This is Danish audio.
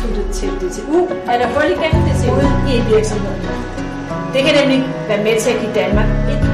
tilsluttet til DTU, er der hul igennem DTU i virksomheden. Det kan nemlig være med til at give Danmark et